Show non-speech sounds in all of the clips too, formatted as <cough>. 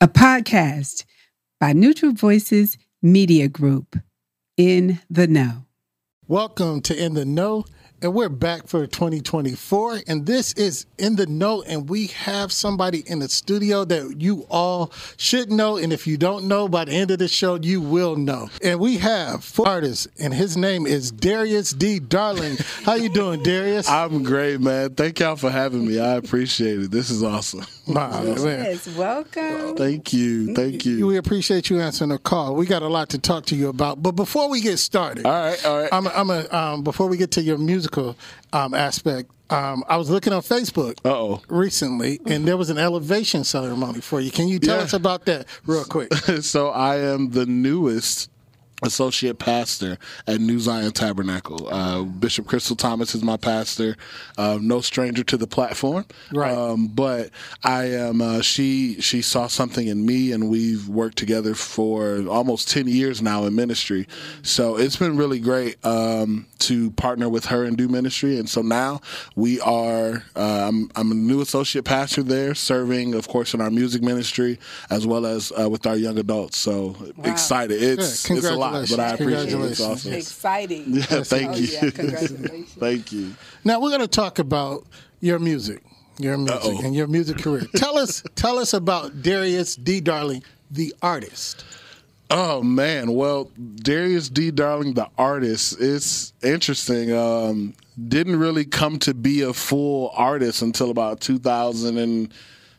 a podcast by Neutral Voices Media Group. In the Know. Welcome to In the Know, and we're back for 2024. And this is In the Know, and we have somebody in the studio that you all should know. And if you don't know, by the end of the show, you will know. And we have four artists, and his name is Darius D. Darling. How you doing, Darius? <laughs> I'm great, man. Thank y'all for having me. I appreciate it. This is awesome. <laughs> Wow, man. Yes, welcome. Thank you. Thank you. We appreciate you answering the call. We got a lot to talk to you about. But before we get started, All right, all right. I'm, I'm a, um, before we get to your musical um, aspect, um, I was looking on Facebook Uh-oh. recently, and there was an elevation ceremony for you. Can you tell Yeah. us about that real quick? <laughs> so I am the newest associate pastor at New Zion Tabernacle. Uh, Bishop Crystal Thomas is my pastor. Uh, no stranger to the platform, Right. Um, but I am. Uh, she she saw something in me, and we've worked together for almost ten years now in ministry. So it's been really great um, to partner with her and do ministry. And so now we are. Uh, I'm, I'm a new associate pastor there, serving, of course, in our music ministry as well as uh, with our young adults. So excited! It's it's a lot, but I appreciate it. It's awesome. Exciting. Yeah, thank Oh, you. yeah, <laughs> congratulations. thank you. Now we're going to talk about your music, your music, Uh-oh. and your music career. tell us, tell us about Darius D. Darling, the artist. Oh man, well, Darius D. Darling, the artist, it's interesting. Um, didn't really come to be a full artist until about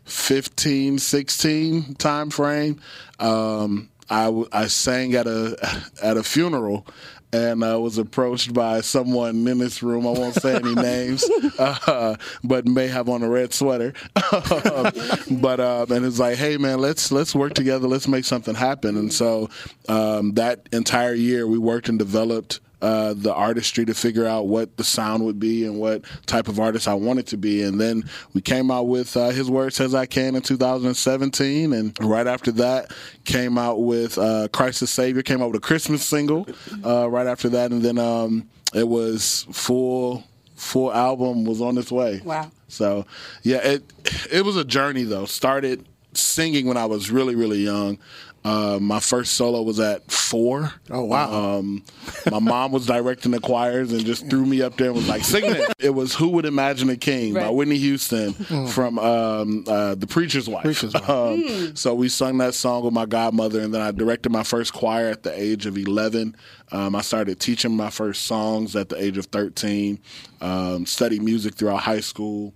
2015, 16 time frame. Um, I, I sang at a at a funeral. And I was approached by someone in this room. I won't say any names, <laughs> uh, but may have on a red sweater. <laughs> but um, and it's like, hey man, let's let's work together. Let's make something happen. And so um, that entire year, we worked and developed uh, the artistry to figure out what the sound would be and what type of artist I wanted to be. And then we came out with uh, His Word Says I Can in 2017. And right after that, came out with uh, Christ the Savior, came out with a Christmas single uh, right after that. And then um, it was full. Full album was on its way. Wow. So, yeah, it it was a journey though. Started singing when I was really really young. Uh, my first solo was at four. Oh, wow. Um, my mom was directing the choirs and just threw me up there and was like, "Sing it." It was "Who Would Imagine a King" by Whitney Houston from um, uh, the Preacher's Wife. Preacher's Wife. Um, So we sung that song with my godmother, and then I directed my first choir at the age of eleven. Um, I started teaching my first songs at the age of thirteen. Um, studied music throughout high school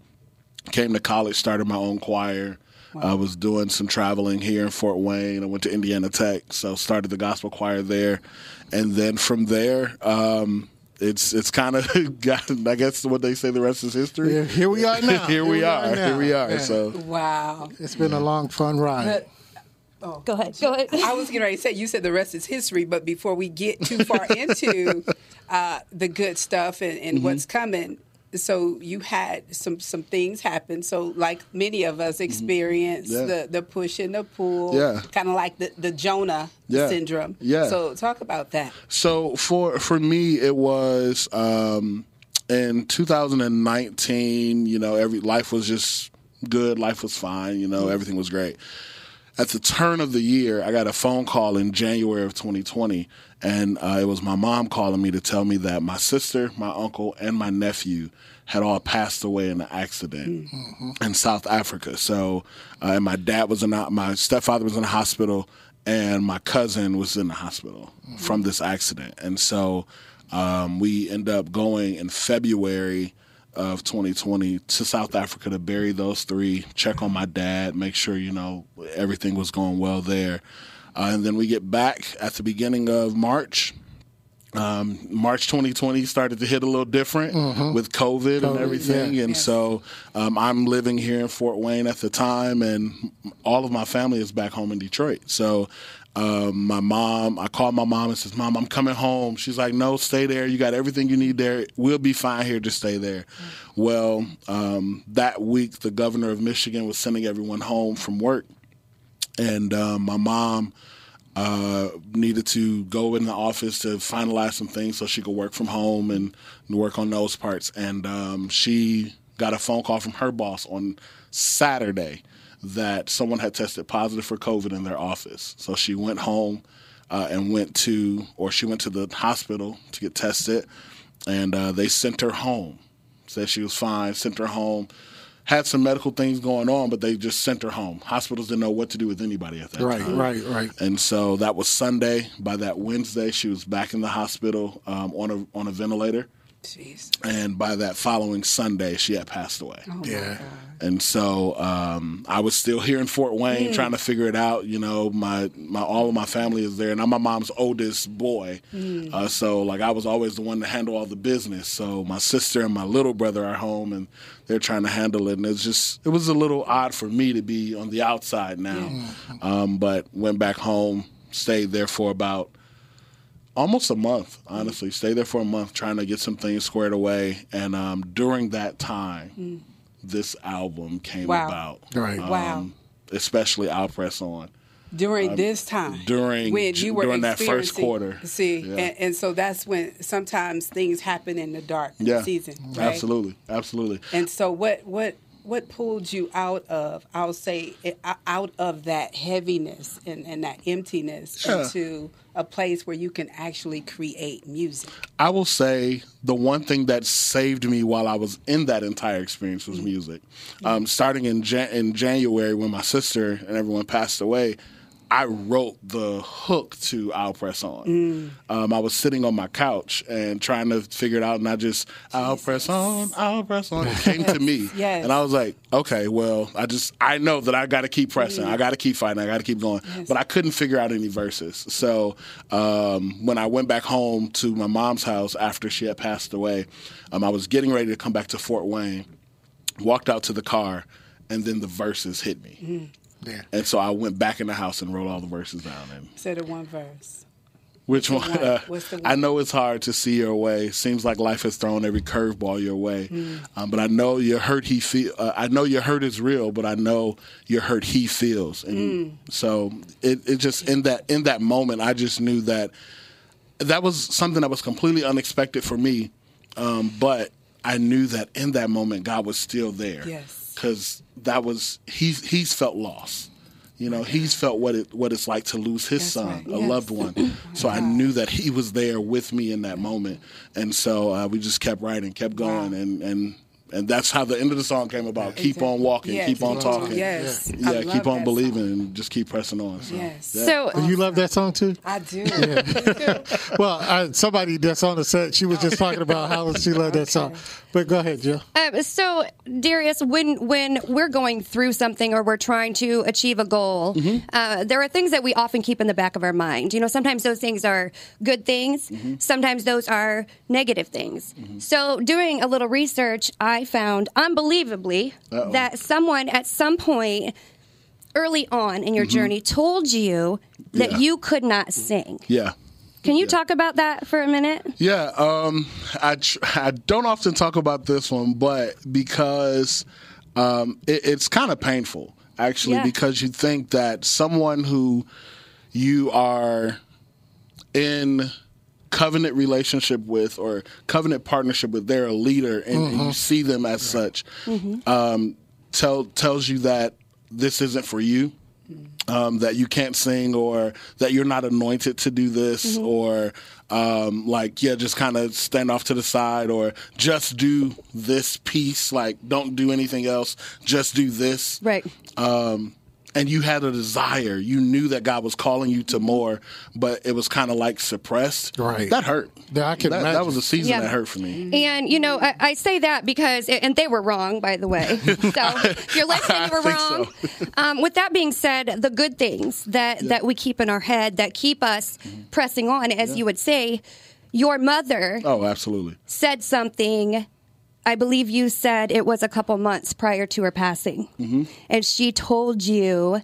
came to college, started my own choir. I was doing some traveling here in Fort Wayne. I went to Indiana Tech, so started the gospel choir there, and then from there, um, it's it's kind of <laughs> got. I guess what they say, the rest is history. Here, here we are now. <laughs> here we are. now. Here we are. Yeah. So Wow. it's been a long, fun ride. Go ahead. Go ahead. I was getting ready to say, you said the rest is history, but before we get too far <laughs> into uh, the good stuff and, and Mm-hmm. what's coming, so you had some some things happen. So like many of us experienced Mm-hmm. Yeah. the the push and the pull, Yeah. kind of like the the Jonah Yeah. syndrome. Yeah. So talk about that. So for for me, it was um, in 2019. You know, every life was just good. Life was fine. You know, everything was great. At the turn of the year, I got a phone call in January of 2020, and uh, it was my mom calling me to tell me that my sister, my uncle, and my nephew had all passed away in an accident in South Africa. So, uh, and my dad was in, the- my stepfather was in the hospital, and my cousin was in the hospital from this accident. And so, um, we end up going in February of 2020 to South Africa to bury those three, check on my dad, make sure you know everything was going well there, uh, and then we get back at the beginning of March. Um, March 2020 started to hit a little different with COVID, and everything, yeah. and so um, I'm living here in Fort Wayne at the time, and all of my family is back home in Detroit. So um, my mom, I called my mom and says, "Mom, I'm coming home." She's like, "No, stay there. You got everything you need there. We'll be fine here. Just stay there." Well, um, that week, the governor of Michigan was sending everyone home from work, and um, my mom uh, needed to go in the office to finalize some things so she could work from home and work on those parts. And um, she got a phone call from her boss on Saturday that someone had tested positive for COVID in their office. So she went home uh, and went to, or she went to the hospital to get tested, and uh, they sent her home. Said she was fine, sent her home. Had some medical things going on, but they just sent her home. Hospitals didn't know what to do with anybody at that Right, time. right, right. Right. And so that was Sunday. By that Wednesday, she was back in the hospital um, on a on a ventilator. Jeez. And by that following Sunday, she had passed away. Oh my Yeah. And so um, I was still here in Fort Wayne Mm. trying to figure it out. You know, my my all of my family is there, and I'm my mom's oldest boy. Mm. Uh, so like I was always the one to handle all the business. So my sister and my little brother are home, and they're trying to handle it. And it's just it was a little odd for me to be on the outside now. Um, but went back home, stayed there for about almost a month, honestly. Stayed there for a month trying to get some things squared away. And um, during that time, this album came Wow. about. Right. Wow. Especially I'll Press On. During this time, Um, during- when you were during that first experiencing- quarter. see, Yeah. and, and so that's when sometimes things happen in the dark Yeah. season, right? Absolutely. Absolutely. And so, what what what pulled you out of? I'll say out of that heaviness and, and that emptiness Yeah. into a place where you can actually create music. I will say the one thing that saved me while I was in that entire experience was music. Um, starting in Jan- in January when my sister and everyone passed away, I wrote the hook to "I'll Press On." Um, I was sitting on my couch and trying to figure it out, and I just "I'll press on, I'll press on." It came to me, <laughs> yes. and I was like, "Okay, well, I just I know that I got to keep pressing, I got to keep fighting, I got to keep going." But I couldn't figure out any verses, so um, when I went back home to my mom's house after she had passed away, um, I was getting ready to come back to Fort Wayne. Walked out to the car, and then the verses hit me. Yeah. And so I went back in the house and wrote all the verses down. And Say the one verse. which one? one? Uh, What's I know it's hard to see your way. Seems like life has thrown every curveball your way. Hmm. Um, but I know your hurt. He feel. Uh, I know your hurt is real, but I know your hurt he feels. And Hmm. so it, it just in that in that moment, I just knew that that was something that was completely unexpected for me. Um, but I knew that in that moment, God was still there. Yes. Because that was he's he's felt loss. You know, he's felt what it what it's like to lose his That's son, right. a Yes. loved one. <laughs> So I knew that he was there with me in that moment, and so uh, we just kept writing, kept going, Wow. and and and that's how the end of the song came about. Keep on walking, Yes. keep on talking, Yes. Yeah, love keep on believing, song. and just keep pressing on. So, Yes. yeah. So You love that song too? I do. <laughs> <laughs> Well, I, somebody that's on the set, she was just talking about how she loved that song. But go ahead, Jill. Um, so, Darius, when when we're going through something or we're trying to achieve a goal, uh, there are things that we often keep in the back of our mind. You know, sometimes those things are good things. Sometimes those are negative things. So, doing a little research, I found unbelievably Uh-oh. that someone at some point early on in your journey told you that Yeah. you could not sing. yeah. Can you talk about that for a minute? Yeah, um, I tr- I don't often talk about this one, but because um, it, it's kind of painful actually, Yeah. because you think that someone who you are in covenant relationship with or covenant partnership with, they're a leader, and, and you see them as such, um, tell tells you that this isn't for you um, that you can't sing or that you're not anointed to do this or um, like yeah just kind of stand off to the side or just do this piece like don't do anything else just do this. Right. um, and you had a desire you knew that god was calling you to more but it was kind of like suppressed Right. that hurt Yeah, I can that, that was a season Yeah. that hurt for me And you know, I, I say that because, and they were wrong, by the way. <laughs> So if you're listening, you were <laughs> think wrong. <laughs> Um, with that being said, the good things that that we keep in our head that keep us pressing on, as you would say, your mother oh absolutely said something. I believe you said it was a couple months prior to her passing, Mm-hmm. and she told you.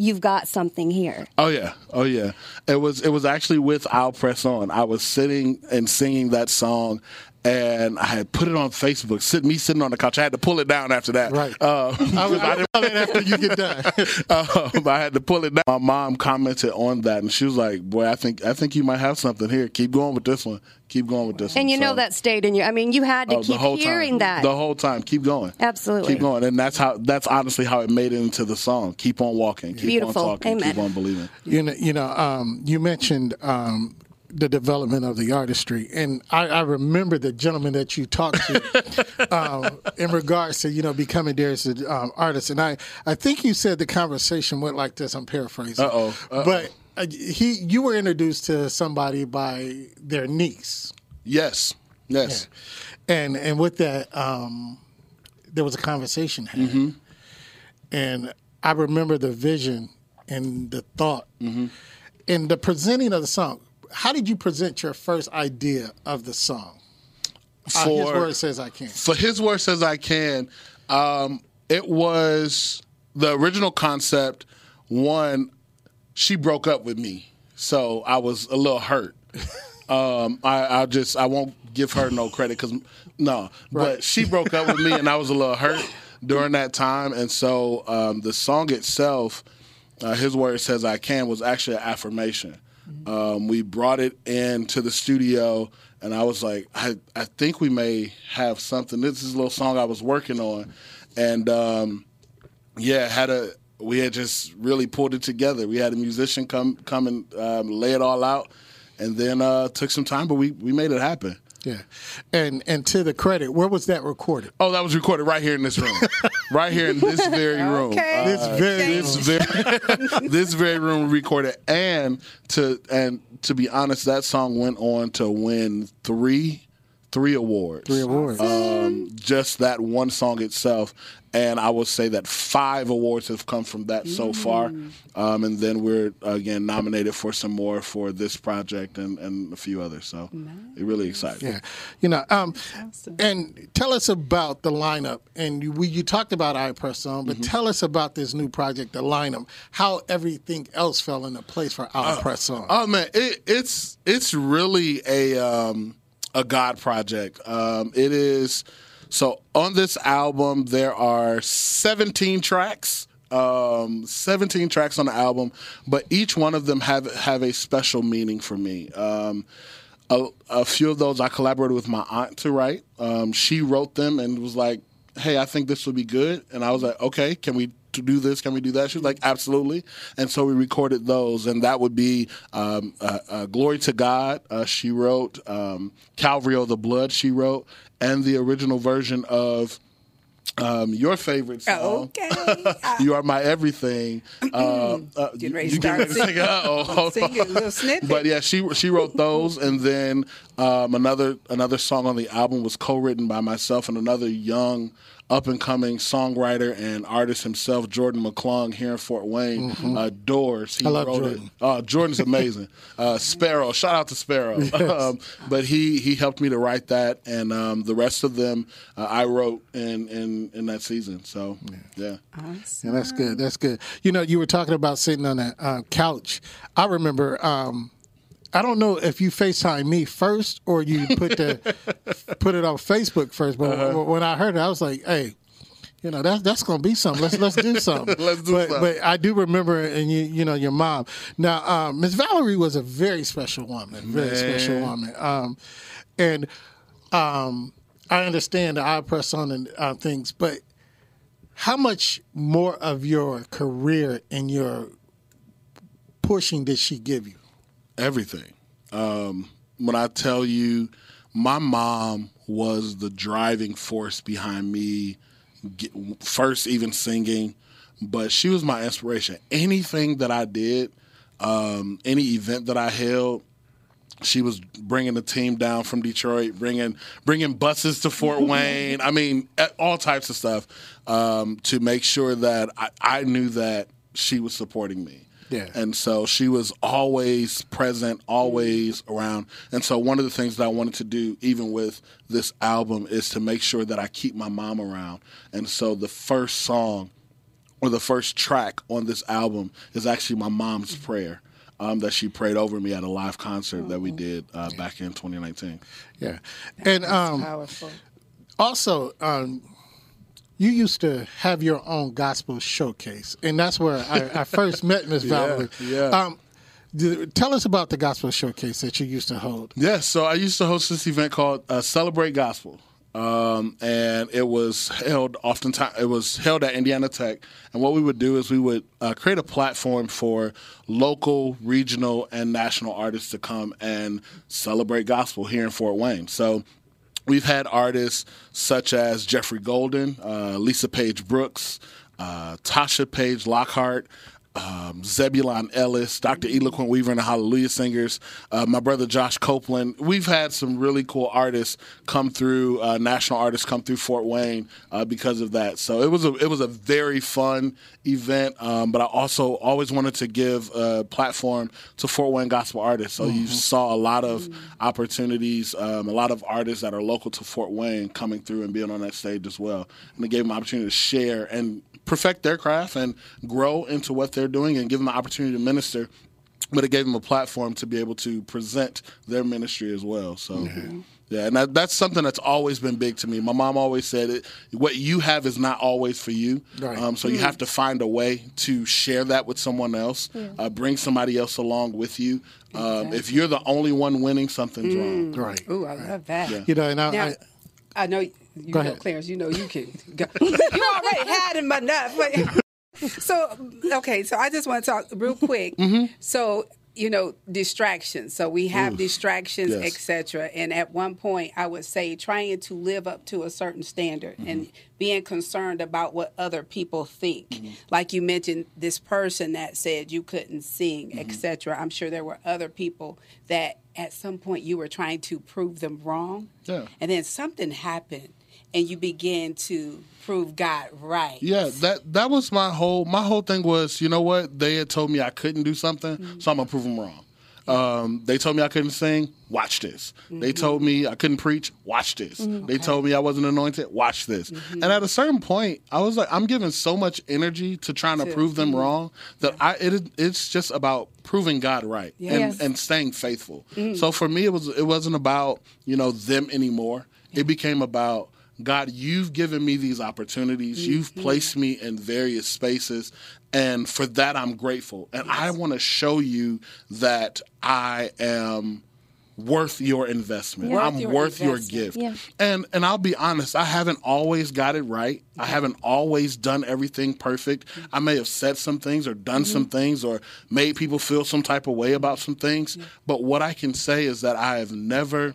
You've got something here. Oh yeah, oh yeah. It was it was actually with "I'll Press On." I was sitting and singing that song, and I had put it on Facebook. Sit me sitting on the couch. I had to pull it down after that. Right. Uh, I was I didn't it after you get done. <laughs> um, I had to pull it down. My mom commented on that, and she was like, "Boy, I think I think you might have something here. Keep going with this one. Keep going with this one." And you know that stayed in you. I mean, you had to Oh, keep the whole hearing time. that. the whole time. Keep going. Absolutely. keep going, and that's how. That's honestly how it made it into the song. Keep on walking. Keep Beautiful. on talking. Amen. Keep on believing. You know, you know, um, you mentioned um, the development of the artistry, and I, I remember the gentleman that you talked to <laughs> um, in regards to you know becoming there Darius' um, artist, and I, I think you said the conversation went like this. I'm paraphrasing, Uh-oh. Uh-oh. but uh, he, you were introduced to somebody by their niece, Yes. Yes. and and with that, um, there was a conversation had, Mm-hmm. and I remember the vision and the thought, Mm-hmm. and the presenting of the song. How did you present your first idea of the song? Uh, his word says I can. for his word says I can, um, it was the original concept. One, she broke up with me, so I was a little hurt. <laughs> um, I, I just I won't give her no credit because no, but she broke up with me, and I was a little hurt during that time, and so um, the song itself, uh, his word says I can, was actually an affirmation. Um, we brought it into the studio, and I was like, I, I think we may have something. This is a little song I was working on, and um, yeah, had a we had just really pulled it together. We had a musician come come and um, lay it all out, and then uh, took some time, but we we made it happen. Yeah, and and to the credit, where was that recorded? Oh, that was recorded right here in this room, <laughs> right here in this very room. Uh, okay. This very this <laughs> very this very room recorded and to and to be honest that song went on to win three three awards Three awards. um, just that one song itself and i would say that five awards have come from that so far um, and then we're again nominated for some more for this project and, and a few others so it really excited Yeah, you know, um, and tell us about the lineup. And you, we, you talked about I Press On, but tell us about this new project, the lineup. How everything else fell into place for I Press On. Oh man, it, it's it's really a um, a God project. Um, it is so on this album there are 17 tracks. Um, 17 tracks on the album, but each one of them have have a special meaning for me. Um, a, a few of those I collaborated with my aunt to write. Um, she wrote them and was like, "Hey, I think this would be good." And I was like, "Okay, can we to do this? Can we do that?" She was like, "Absolutely." And so we recorded those, and that would be um, uh, uh, "Glory to God." Uh, she wrote um, "Calvary of the Blood." She wrote, and the original version of um, your favorite song. Okay. <laughs> you are my everything. <clears throat> Uh, uh, ready you ready to start sing. Uh-oh, hold Singing a little snippet. But yeah, she she wrote those, and then um, another another song on the album was co-written by myself and another young up and coming songwriter and artist himself, Jordan McClung, here in Fort Wayne. Uh, Doors. He I love wrote Jordan. it. Uh, Jordan's amazing. <laughs> uh, Sparrow. Shout out to Sparrow. <laughs> Um, but he he helped me to write that, and um, the rest of them uh, I wrote in, in in that season. So yeah. Yeah, and that's good. That's good. You know, you were talking about sitting on that uh, couch. I remember. Um, I don't know if you FaceTime me first or you put the <laughs> put it on Facebook first, but Uh-huh. when I heard it, I was like, "Hey, you know that's that's gonna be something. Let's let's do something. <laughs> Let's do but, something. But I do remember, and you you know your mom. Now, um, Miss Valerie was a very special woman, very special woman, um, and um, I understand the I press on and uh, things, but how much more of your career and your pushing did she give you? Everything. Um, when I tell you, my mom was the driving force behind me get, first even singing, but she was my inspiration. Anything that I did, um, any event that I held, she was bringing the team down from Detroit, bringing bringing buses to Fort <laughs> Wayne. I mean, all types of stuff um, to make sure that I, I knew that she was supporting me. Yeah. And so she was always present, always around. And so one of the things that I wanted to do, even with this album, is to make sure that I keep my mom around. And so the first song or the first track on this album is actually my mom's prayer. um, that she prayed over me at a live concert that we did uh, back in 2019. Yeah, and um, Powerful. also um, you used to have your own gospel showcase, and that's where I, I <laughs> first met Miss Valerie. yeah. Um, tell us about the gospel showcase that you used to hold. Yes, so I used to host this event called uh, Celebrate Gospel. Um, and it was held oftentimes it was held at Indiana Tech. And what we would do is we would uh, create a platform for local, regional, and national artists to come and celebrate gospel here in Fort Wayne. So we've had artists such as Jeffrey Golden, uh, Lisa Page Brooks, uh, Tasha Page Lockhart, um, Zebulon Ellis, Dr. Eloquent Weaver and the Hallelujah Singers, uh, my brother Josh Copeland. We've had some really cool artists come through, uh, national artists come through Fort Wayne uh, because of that. So it was a it was a very fun event. Um, but I also always wanted to give a platform to Fort Wayne gospel artists. So you saw a lot of opportunities, um, a lot of artists that are local to Fort Wayne coming through and being on that stage as well. And it gave them opportunity to share and perfect their craft and grow into what they're doing and give them the opportunity to minister. But it gave them a platform to be able to present their ministry as well. So, yeah, and that, that's something that's always been big to me. My mom always said it: what you have is not always for you. Right. Um, so you have to find a way to share that with someone else, uh, bring somebody else along with you. Um, If you're the only one winning, something's wrong. Right. Ooh, I love that. You know, and I, Now, I I know you Go know, ahead. Clarence. You know you can. <laughs> Go. you already had him enough. But- <laughs> so okay, so I just want to talk real quick. Mm-hmm. So you know distractions. So we have distractions, Yes. etc. And at one point, I would say trying to live up to a certain standard Mm-hmm. and being concerned about what other people think. Mm-hmm. Like you mentioned, this person that said you couldn't sing, Mm-hmm. etc. I'm sure there were other people that at some point you were trying to prove them wrong. Yeah. And then something happened and you begin to prove God right. Yeah, that that was my whole my whole thing was you know what they had told me I couldn't do something, so I'm gonna prove them wrong. Um, they told me I couldn't sing. Watch this. They mm-hmm. told me I couldn't preach. Watch this. Mm-hmm. They told me I wasn't anointed. Watch this. Mm-hmm. And at a certain point, I was like, I'm giving so much energy to trying to To- prove them wrong that I it, it's just about proving God right and, Yes. and staying faithful. Mm. So for me, it was it wasn't about you know them anymore. It became about God, you've given me these opportunities. Mm-hmm. You've placed me in various spaces. And for that, I'm grateful. And I want to show you that I am worth your investment. Worth I'm your worth your gift. Yeah. And and I'll be honest, I haven't always got it right. I haven't always done everything perfect. Mm-hmm. I may have said some things or done some mm-hmm. things or made people feel some type of way about some things. But what I can say is that I have never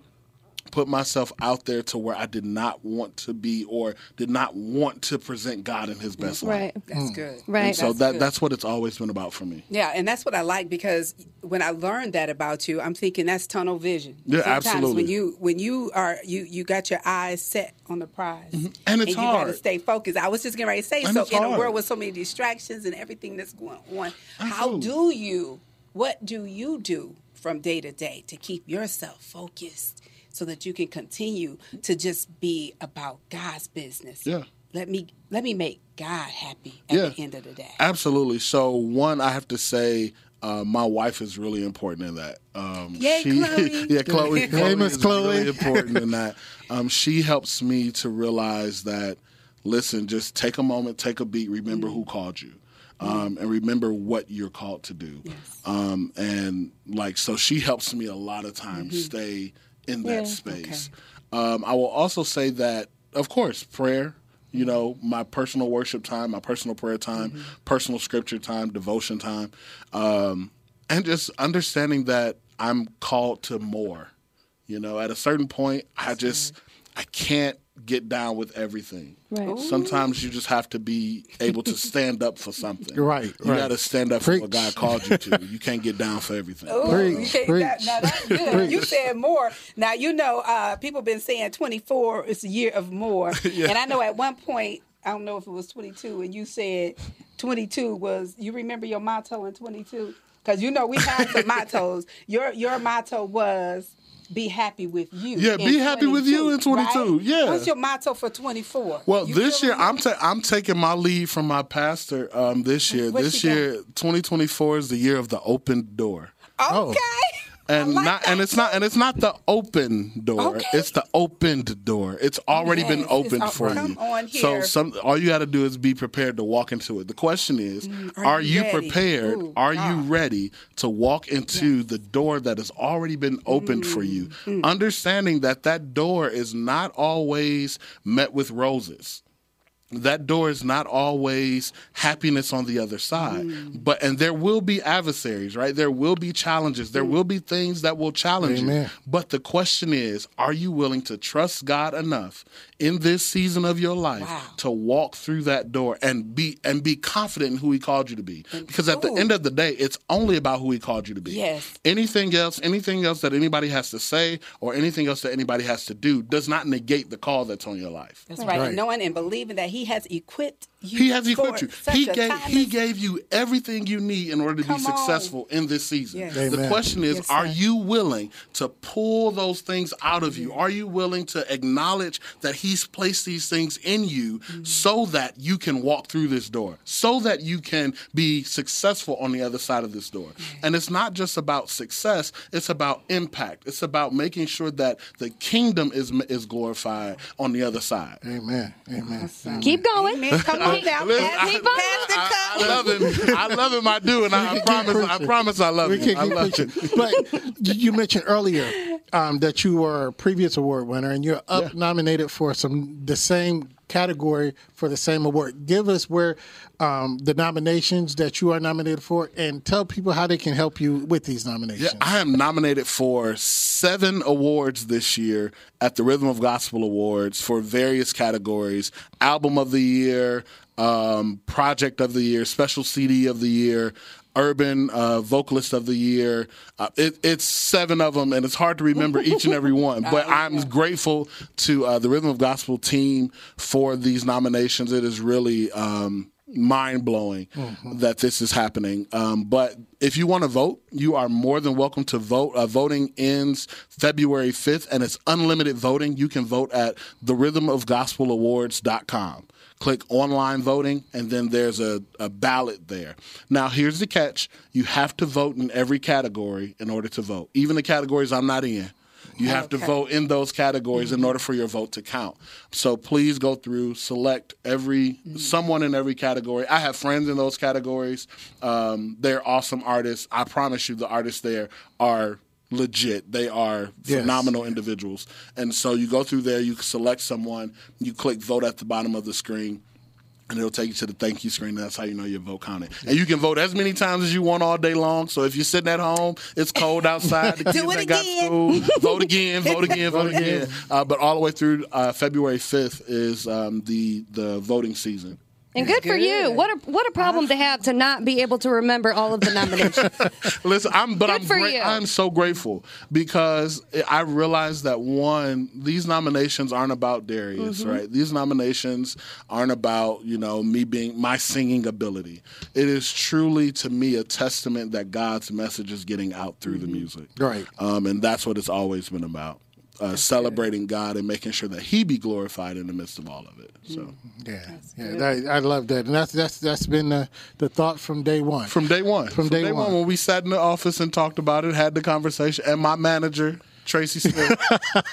put myself out there to where I did not want to be or did not want to present God in his best light. Right. That's hmm. good. Right. And so That's that good. that's what it's always been about for me. Yeah, and that's what I like because when I learned that about you, I'm thinking that's tunnel vision. Yeah, Sometimes absolutely. When you when you are you you got your eyes set on the prize, mm-hmm. And it's hard. you got to stay focused. I was just getting ready to say, And so it's in a world with so many distractions and everything that's going on, how do you? What do you do from day to day to keep yourself focused so that you can continue to just be about God's business? Yeah. Let me let me make God happy at Yeah. the end of the day. Absolutely. So one, I have to say, uh, my wife is really important in that. Um, Yay, <laughs> Chloe. yeah, Chloe. Hey, <laughs> Chloe Miss is Chloe. Really important in that. <laughs> Um, she helps me to realize that. Listen, just take a moment, take a beat, remember Mm. who called you. Um, and remember what you're called to do. Um, and like, so she helps me a lot of times Mm-hmm. stay in that Yeah. space. Um, I will also say that, of course, prayer, you know, my personal worship time, my personal prayer time, Mm-hmm. personal scripture time, devotion time, um, and just understanding that I'm called to more. You know, at a certain point, I just, I can't get down with everything. Right. Sometimes you just have to be able to stand up for something. <laughs> Right, You right. got to stand up for what God called you to. You can't get down for everything. Ooh, Preach, you can't- preach. that- now that's good. <laughs> You said more. Now you know uh, people been saying 24 is a year of more, <laughs> and I know at one point I don't know if it was 22, and you said 22 was. You remember your motto in 22? Because you know we have the mottos. Your your motto was be happy with you. Yeah, be happy with you in 22, right? yeah. What's your motto for 24? Well, You this year me? I'm ta- I'm taking my lead from my pastor. Um, this year, What this you got? year, 2024 is the year of the open door. okay. And like not that. and it's not and it's not the open door. Okay. It's the opened door. It's already been opened for you. So some all you got to do is be prepared to walk into it. The question is, Mm, are are, you prepared? Ooh, are you ready to walk into the door that has already been opened for you? Mm, Understanding that that door is not always met with roses that door is not always happiness on the other side Mm. but and there will be adversaries right there will be challenges there will be things that will challenge you Amen. but the question is are you willing to trust god enough in this season of your life Wow. to walk through that door and be and be confident in who he called you to be because at the end of the day it's only about who he called you to be Yes. anything else anything else that anybody has to say or anything else that anybody has to do does not negate the call that's on your life That's right. Right. And knowing and believing that He has equipped you. he has equipped you. He gave he gave you everything you need in order to Come be on. successful in this season. Yes. The question is, Yes, are you willing to pull those things out of you? Are you willing to acknowledge that he's placed these things in you Mm-hmm. so that you can walk through this door, so that you can be successful on the other side of this door? And it's not just about success, it's about impact. It's about making sure that the kingdom is is glorified on the other side. Amen. Amen. Keep going. Amen. Come <laughs> on now. Listen, I- I. I love him. I love him. I do, and I, I promise. I promise, I love We it. I love preaching. it. But you mentioned earlier um, that you were a previous award winner and you're up nominated for some the same category for the same award. Give us where um, the nominations that you are nominated for, and tell people how they can help you with these nominations. Yeah, I am nominated for seven awards this year at the Rhythm of Gospel Awards for various categories: Album of the Year, um, Project of the Year, Special CD of the Year. Urban uh, Vocalist of the Year. Uh, it, it's seven of them, and it's hard to remember each and every one. <laughs> But I'm grateful to uh, the Rhythm of Gospel team for these nominations. It is really um, mind blowing that this is happening. Um, but if you want to vote, you are more than welcome to vote. Uh, voting ends February 5th, and it's unlimited voting. You can vote at therhythmofgospelawards.com. Click online voting, and then there's a, a ballot there. Now, here's the catch you have to vote in every category in order to vote, even the categories I'm not in. You have to vote in those categories in order for your vote to count. So please go through, select every someone in every category. I have friends in those categories. Um, they're awesome artists. I promise you, the artists there are legit. They are Yes. phenomenal individuals. And so you go through there, you select someone, you click vote at the bottom of the screen. And it'll take you to the thank you screen. That's how you know your vote counted. And you can vote as many times as you want all day long. So if you're sitting at home, it's cold outside, the <laughs> kids Do it again. school, vote again, vote <laughs> again, vote again. Uh, but all the way through uh, February 5th is um, the the voting season. And good, for you. What a what a problem to have to not be able to remember all of the nominations. <laughs> Listen, I'm but Good I'm for great, you. I'm so grateful because I realized that one, these nominations aren't about Darius, Mm-hmm. right? These nominations aren't about you know me being my singing ability. It is truly to me a testament that God's message is getting out through Mm-hmm. the music, Right. Um, and that's what it's always been about. Uh, celebrating God and making sure that He be glorified in the midst of all of it. So, Yeah, yeah, that, I love that, and that's that's that's been the, the thought from day one. from day one, From day one. when we sat in the office and talked about it, had the conversation, and my manager Tracy Smith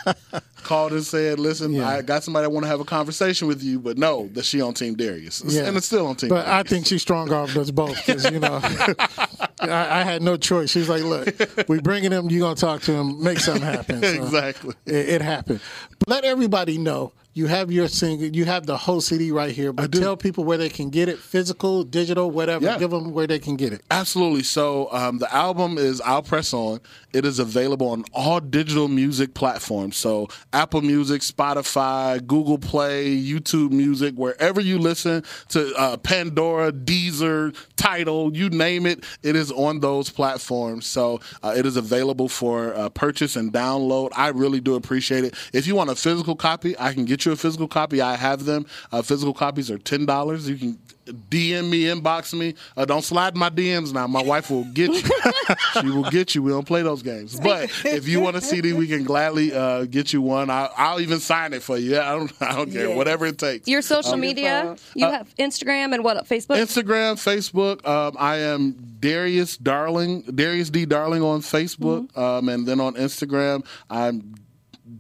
<laughs> called and said, "Listen, Yeah. I got somebody I want to have a conversation with you, but no, that she on Team Darius, Yeah. and it's still on Team." But I think she's strong armed us both because you know <laughs> I, I had no choice. She's like, "Look, we bringing him. You gonna talk to him, make something happen." So <laughs> Exactly. it, it happened. But let everybody know you have your single. You have the whole CD right here. But tell people where they can get it, physical, digital, whatever. Yeah. Give them where they can get it. Absolutely. So um, the album is I'll Press On. It is available on all digital music platforms. So Apple Music, Spotify, Google Play, YouTube Music, wherever you listen to uh, Pandora, Deezer, Tidal, you name it, it is on those platforms. So uh, it is available for uh, purchase and download. I really do appreciate it. If you want a physical copy, I can get you a physical copy. I have them. Uh, physical copies are ten dollars. You can DM me, inbox me. Uh, don't slide my DMs now. My wife will get you. <laughs> she will get you. We don't play those games. But if you want a CD, we can gladly uh, get you one. I, will even sign it for you. I don't. I don't care. Whatever it takes. Your social um, media. You uh, have Instagram and what? Facebook. Instagram, Facebook. Um, I am Darius Darling, Darius D Darling on Facebook, mm-hmm. um, and then on Instagram, I'm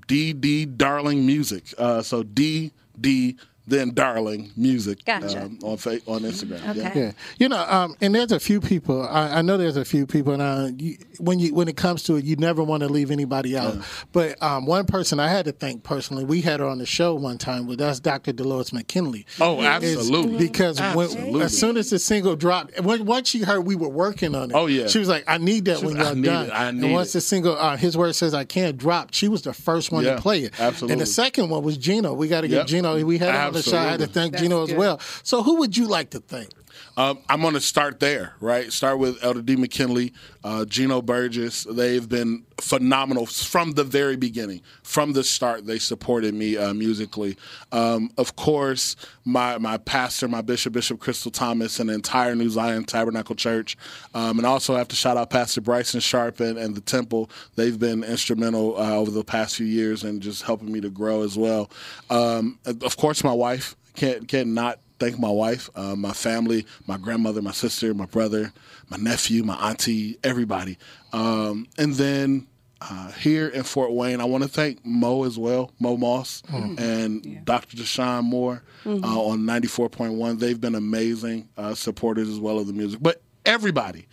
DD Darling Music. Uh, so D D then Darling Music gotcha. um, on on Instagram. Okay. Yeah. yeah. you know, um, and there's a few people. I, I know there's a few people, and uh, you, when you when it comes to it, you never want to leave anybody out. Yeah. But um, one person I had to thank personally, we had her on the show one time. With that's Dr. Dolores McKinley. Oh, absolutely. Because absolutely. When, as soon as the single dropped, when, once she heard we were working on it, oh yeah, she was like, "I need that when y'all done." It, I need and once it. the single, uh, his word says, "I can't drop," she was the first one yeah, to play it. Absolutely. And the second one was Gino. We got to get yep. Gino. We had on the show. I had to thank That's Gino as well. So who would you like to thank? Um, I'm going to start there, right? Start with Elder D. McKinley, uh, Gino Burgess. They've been phenomenal from the very beginning. From the start, they supported me uh, musically. Um, of course, my my pastor, my bishop, Bishop Crystal Thomas, and the entire New Zion Tabernacle Church. Um, and also, have to shout out Pastor Bryson Sharp and, and the Temple. They've been instrumental uh, over the past few years and just helping me to grow as well. Um, of course, my wife can't can't not thank my wife, uh, my family, my grandmother, my sister, my brother, my nephew, my auntie, everybody. Um, and then uh, here in Fort Wayne, I want to thank Mo as well, Mo Moss, mm-hmm. and yeah. Dr. Deshaun Moore mm-hmm. uh, on 94.1. They've been amazing uh, supporters as well of the music. But everybody,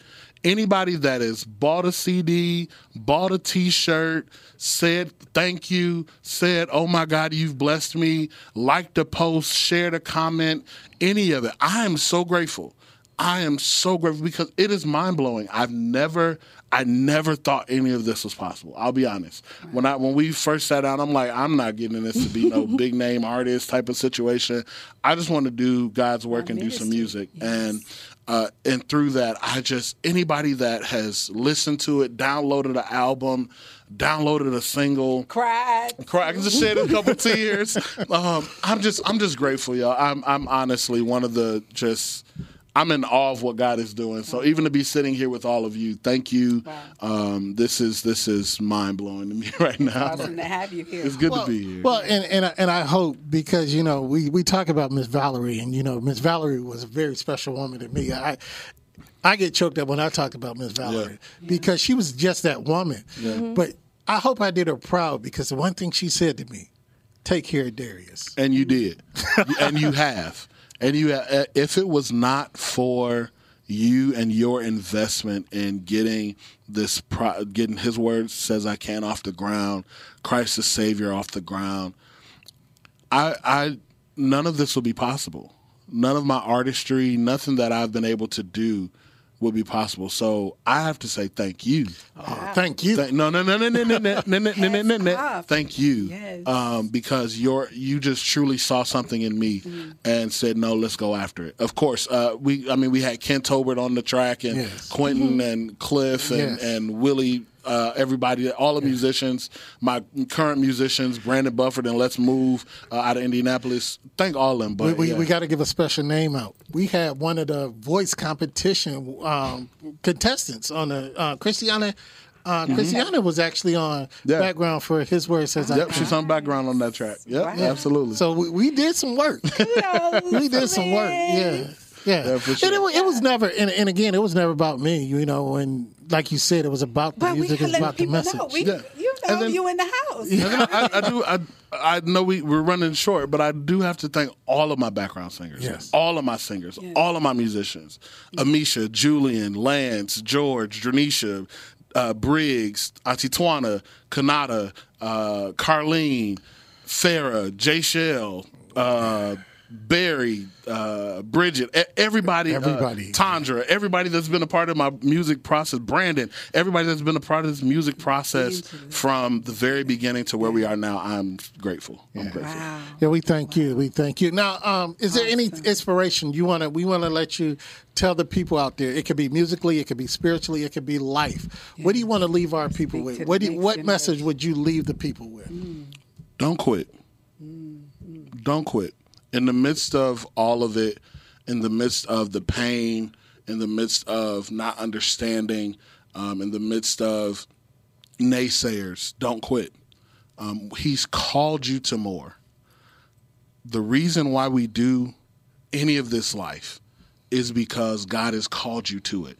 anybody that has bought a CD, bought a T-shirt, said thank you, said oh my God, you've blessed me, liked a post, shared a comment, any of it, I am so grateful. I am so grateful because it is mind blowing. I've never, I never thought any of this was possible. I'll be honest. When I when we first sat down, I'm like, I'm not getting this to be no <laughs> big name artist type of situation. I just want to do God's work and do some music. Yes. And uh, and through that, I just anybody that has listened to it, downloaded an album, downloaded a single, cried, cried, just shed a couple <laughs> tears. Um, I'm just, I'm just grateful, y'all. I'm, I'm honestly one of the just I'm in awe of what God is doing. So even to be sitting here with all of you, thank you. Wow. Um, this is this is mind blowing to me <laughs> right now. Awesome to have you here. It's good well, to be here. Well, and and and I hope because you know we we talk about Miss Valerie, and you know Miss Valerie was a very special woman to me. I I get choked up when I talk about Miss Valerie yeah. because she was just that woman. Yeah. Mm-hmm. But I hope I did her proud because the one thing she said to me, "Take care of Darius," and you did, <laughs> and you have. And you, uh, if it was not for you and your investment in getting this, pro- getting His word says I can off the ground, Christ the Savior off the ground, I, I, none of this will be possible. None of my artistry, nothing that I've been able to do would be possible. So I have to say thank you. Oh, thank you. Th- no, no, no, no, no, no, no, no, no, no, no, no. Thank you. Yes. Um, because you're you just truly saw something in me mm. and said, no, let's go after it. Of course, uh, we I mean we had Ken Tobert on the track and yes. Quentin mm-hmm. and Cliff and, yes. and Willie uh, everybody, all the musicians, my current musicians, Brandon Bufford and Let's Move uh, out of Indianapolis. Thank all of them. But we, we, yeah. we got to give a special name out. We had one of the voice competition um, contestants on the uh, Christiana. Uh, mm-hmm. Christiana was actually on yeah. background for his word says. Yep, she's on background on that track. Yep, wow. absolutely. So we, we, did some work. <laughs> we did some work. Yeah. Yeah, yeah sure. and it, it, was never, and, and, again, it was never about me. You know, and like you said, it was about the but music, it's about the message. We, yeah. You know, then, you in the house. Yeah. I, I, do. I, I know we, we're running short, but I do have to thank all of my background singers, yes. all of my singers, yes. all of my musicians, Amisha, Julian, Lance, George, Dranisha, uh, Briggs, Auntie Twana, Kanata, uh, Carlene, Farah, Jay Shell, uh, Barry, uh, Bridget, everybody, everybody, uh, Tandra, everybody that's been a part of my music process, Brandon, everybody that's been a part of this music process from the very beginning to where we are now. I'm grateful. Yeah. I'm grateful. Wow. Yeah, we thank wow. you. We thank you. Now, um, is there awesome. any inspiration you want to? We want to let you tell the people out there. It could be musically, it could be spiritually, it could be life. Yeah. What do you want to leave our people Speak with? What do you, what message would you leave the people with? Mm. Don't quit. Mm. Don't quit in the midst of all of it, in the midst of the pain, in the midst of not understanding, um, in the midst of naysayers, don't quit. Um, he's called you to more. The reason why we do any of this life is because God has called you to it.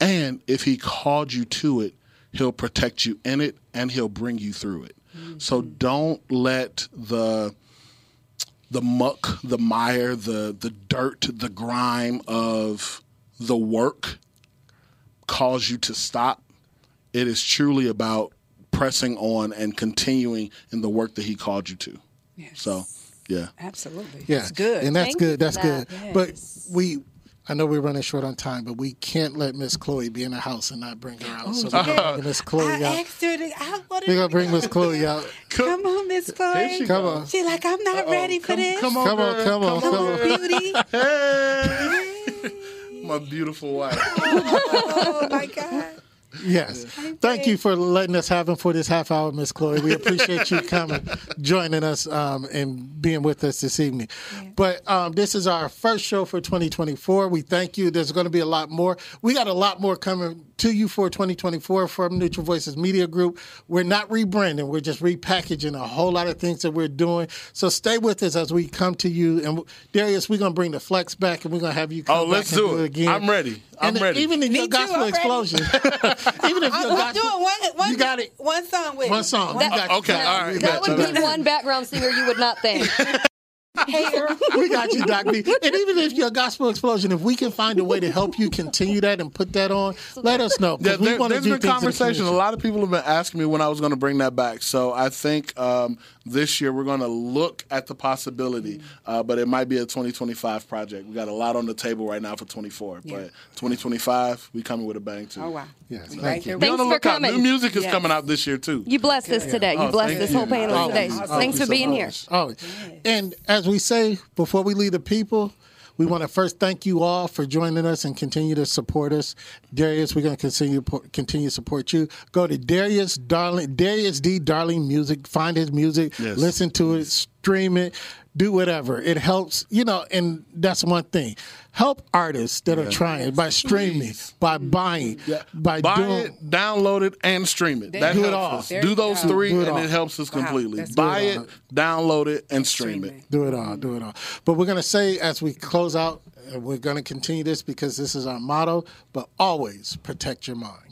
And if He called you to it, He'll protect you in it and He'll bring you through it. Mm-hmm. So don't let the the muck, the mire, the the dirt, the grime of the work cause you to stop. It is truly about pressing on and continuing in the work that he called you to. Yes. So, yeah. Absolutely. Yeah. That's good. And that's Thank good. That's that. good. Yes. But we I know we're running short on time, but we can't let Miss Chloe be in the house and not bring her out. so oh, we're gonna bring Miss Chloe I out. asked her to. I wanted We're to gonna bring Miss Chloe out. Come on, Miss Chloe. she Come on. She like, I'm not ready for come, this. Come on, Come on, come on, Come come on, on. beauty. Hey. <laughs> My beautiful wife. oh my God. Yes. Thank you for letting us have him for this half hour, Miss Chloe. We appreciate you <laughs> coming, joining us, um, and being with us this evening. But um, this is our first show for 2024. We thank you. There's going to be a lot more. We got a lot more coming to you for 2024 from Neutral Voices Media Group. We're not rebranding. We're just repackaging a whole lot of things that we're doing. So stay with us as we come to you. And Darius, we're going to bring the flex back, and we're going to have you come Oh, let's and do it. again. I'm ready. I'm and ready. Even in Me your too, gospel I'm explosion, <laughs> <laughs> even if I'm, your I'm gospel, doing one, one, You got it. one song with one song. One You got Okay, you. all right. We That would be one background singer you would not think. <laughs> hater. <laughs> We got you, Doc B. And even if your gospel explosion, if we can find a way to help you continue that and put that on, let us know. Yeah, there, wanna has do been things the conversation. A lot of people have been asking me when I was going to bring that back. So I think um, this year we're going to look at the possibility, uh, but it might be a 2025 project. We got a lot on the table right now for 24, but 2025 we coming with a bang too. Oh wow. Yes, We thank right you. there Be with on the Thanks for lookout. coming. New music is Yes. coming out this year too. You blessed us today. You Oh, blessed thank this you. whole panel Oh, today. Thanks for being so here. Oh, and as we say before we leave the people, we want to first thank you all for joining us and continue to support us. Darius, we're going to continue continue to support you. Go to Darius Darling, Darius D Darling Music. Find his music, Yes. listen to it, stream it, do whatever. It helps, you know. And that's one thing. Help artists that are trying by streaming, by buying, by Buy doing. it, download it, and stream it. That Do it all. us. There Do those go. three, Do it and all. it helps us Wow, completely. that's Buy good. it, download it, and stream Stream it. it. Do it all, do it all. But we're going to say as we close out, we're going to continue this because this is our motto, but always protect your mind.